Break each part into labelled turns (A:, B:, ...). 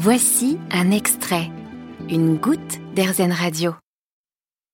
A: Voici un extrait, une goutte d'Airzen Radio.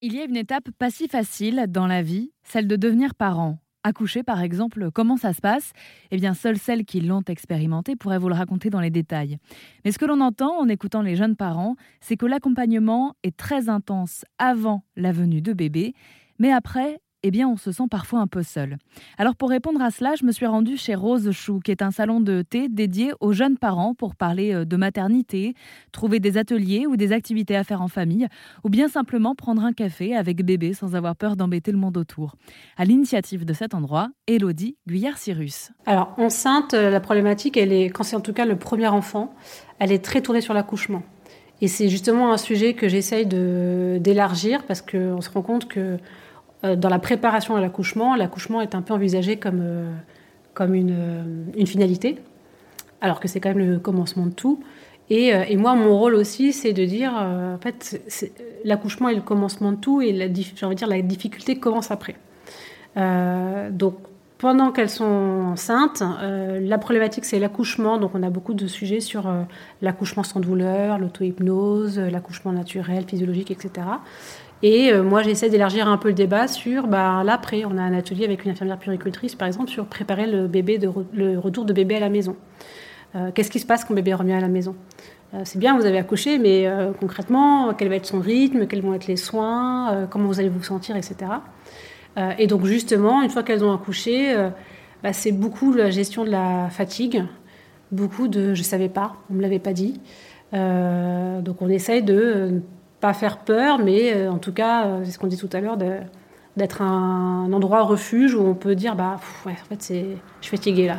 B: Il y a une étape pas si facile dans la vie, celle de devenir parent. Accoucher, par exemple, comment ça se passe? Eh bien, seules celles qui l'ont expérimenté pourraient vous le raconter dans les détails. Mais ce que l'on entend en écoutant les jeunes parents, c'est que l'accompagnement est très intense avant la venue de bébé, mais après, eh bien, on se sent parfois un peu seul. Alors, pour répondre à cela, je me suis rendue chez Rose Chou, qui est un salon de thé dédié aux jeunes parents pour parler euh, de maternité, trouver des ateliers ou des activités à faire en famille, ou bien simplement prendre un café avec bébé sans avoir peur d'embêter le monde autour. À l'initiative de cet endroit, Elodie Guyard-Cyrus.
C: Alors, enceinte, euh, la problématique, elle est, quand c'est en tout cas le premier enfant, elle est très tournée sur l'accouchement. Et c'est justement un sujet que j'essaye d'élargir parce qu'on se rend compte que dans la préparation à l'accouchement, l'accouchement est un peu envisagé comme, euh, comme une, euh, une finalité, alors que c'est quand même le commencement de tout. Et, et, moi, mon rôle aussi, c'est de dire, en fait, l'accouchement est le commencement de tout, et j'ai envie de dire la difficulté commence après. donc, pendant qu'elles sont enceintes, la problématique c'est l'accouchement. Donc, on a beaucoup de sujets sur l'accouchement sans douleur, l'auto-hypnose, l'accouchement naturel, physiologique, etc. Et euh, moi, j'essaie d'élargir un peu le débat sur bah, l'après. On a un atelier avec une infirmière puricultrice, par exemple, sur préparer le, bébé le retour de bébé à la maison. Euh, qu'est-ce qui se passe quand bébé revient à la maison? Euh, C'est bien, vous avez accouché, mais concrètement, quel va être son rythme, quels vont être les soins, comment vous allez vous sentir, etc. et donc, justement, une fois qu'elles ont accouché, bah, c'est beaucoup la gestion de la fatigue, beaucoup de je ne savais pas, on ne me l'avait pas dit. donc, on essaye de pas faire peur, mais euh, en tout cas, euh, c'est ce qu'on dit tout à l'heure, d'être un, endroit refuge où on peut dire bah ouais, en fait je suis fatiguée là.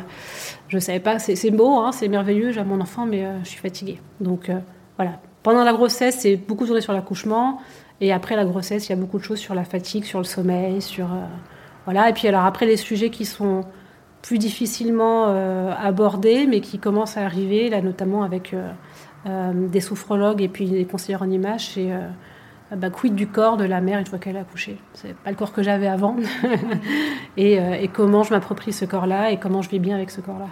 C: Je savais pas c'est beau hein, c'est merveilleux j'ai mon enfant mais euh, je suis fatiguée. Donc voilà pendant la grossesse c'est beaucoup tourné sur l'accouchement et après la grossesse il y a beaucoup de choses sur la fatigue sur le sommeil sur voilà et puis alors après les sujets qui sont plus difficilement abordés mais qui commencent à arriver là notamment avec euh, des sophrologues et puis des conseillers en images, c'est euh, bah, quid du corps de la mère une fois qu'elle a accouché? C'est pas le corps que j'avais avant. Euh, et, comment je m'approprie ce corps-là et comment je vis bien avec ce corps-là.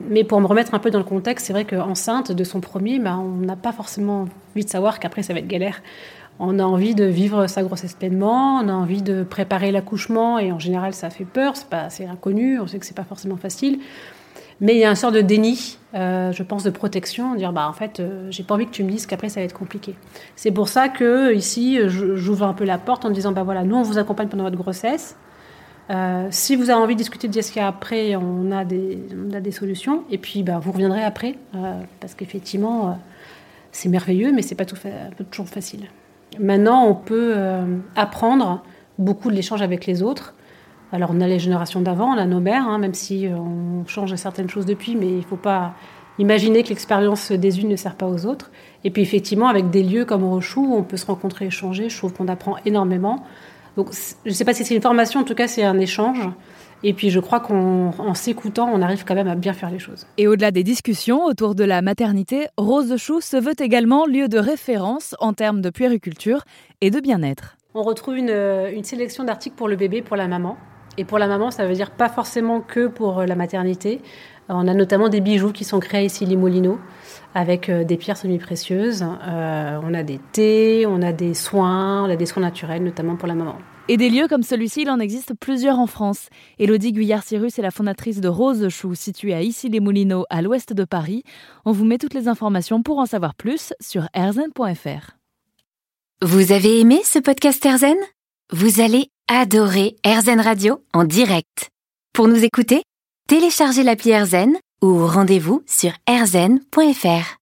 C: Mais pour me remettre un peu dans le contexte, c'est vrai qu'enceinte de son premier, bah, on n'a pas forcément envie de savoir qu'après ça va être galère. On a envie de vivre sa grossesse pleinement, on a envie de préparer l'accouchement et en général ça fait peur, c'est pas c'est inconnu, on sait que c'est pas forcément facile. Mais il y a un sort de déni, euh, je pense, de protection, dire bah en fait, euh, j'ai pas envie que tu me dises qu'après ça va être compliqué. C'est pour ça que ici, j'ouvre un peu la porte en disant bah voilà, nous on vous accompagne pendant votre grossesse. Euh, si vous avez envie de discuter de ce qu'il y a après, on a des, on a des solutions. Et puis bah, vous reviendrez après, parce qu'effectivement, c'est merveilleux, mais c'est pas, toujours facile. Maintenant, on peut apprendre beaucoup de l'échange avec les autres. Alors on a les générations d'avant, on a nos mères, hein, même si euh, on change certaines choses depuis, mais il ne faut pas imaginer que l'expérience des unes ne sert pas aux autres. Et puis effectivement, avec des lieux comme Rochou, on peut se rencontrer, échanger, je trouve qu'on apprend énormément. Donc je ne sais pas si c'est une formation, en tout cas c'est un échange. Et puis je crois qu'en s'écoutant, on arrive quand même à bien faire les choses.
B: Et au-delà des discussions autour de la maternité, Rose de Chou se veut également lieu de référence en termes de puériculture et de bien-être.
C: On retrouve une, une sélection d'articles pour le bébé, pour la maman. Et pour la maman, ça veut dire pas forcément que pour euh, la maternité. Euh, on a notamment des bijoux qui sont créés ici, les Moulineaux, avec euh, des pierres semi-précieuses. on a des thés, on a des soins, on a des soins naturels, notamment pour la maman.
B: Et des lieux comme celui-ci, il en existe plusieurs en France. Élodie Guyard-Cyrus est la fondatrice de Rose Chou, située à Issy-les-Moulineaux, à l'ouest de Paris. On vous met toutes les informations pour en savoir plus sur erzen.fr.
A: Vous avez aimé ce podcast Erzen Vous allez Adorez AirZen Radio en direct. Pour nous écouter, téléchargez l'appli AirZen ou rendez-vous sur airzen.fr.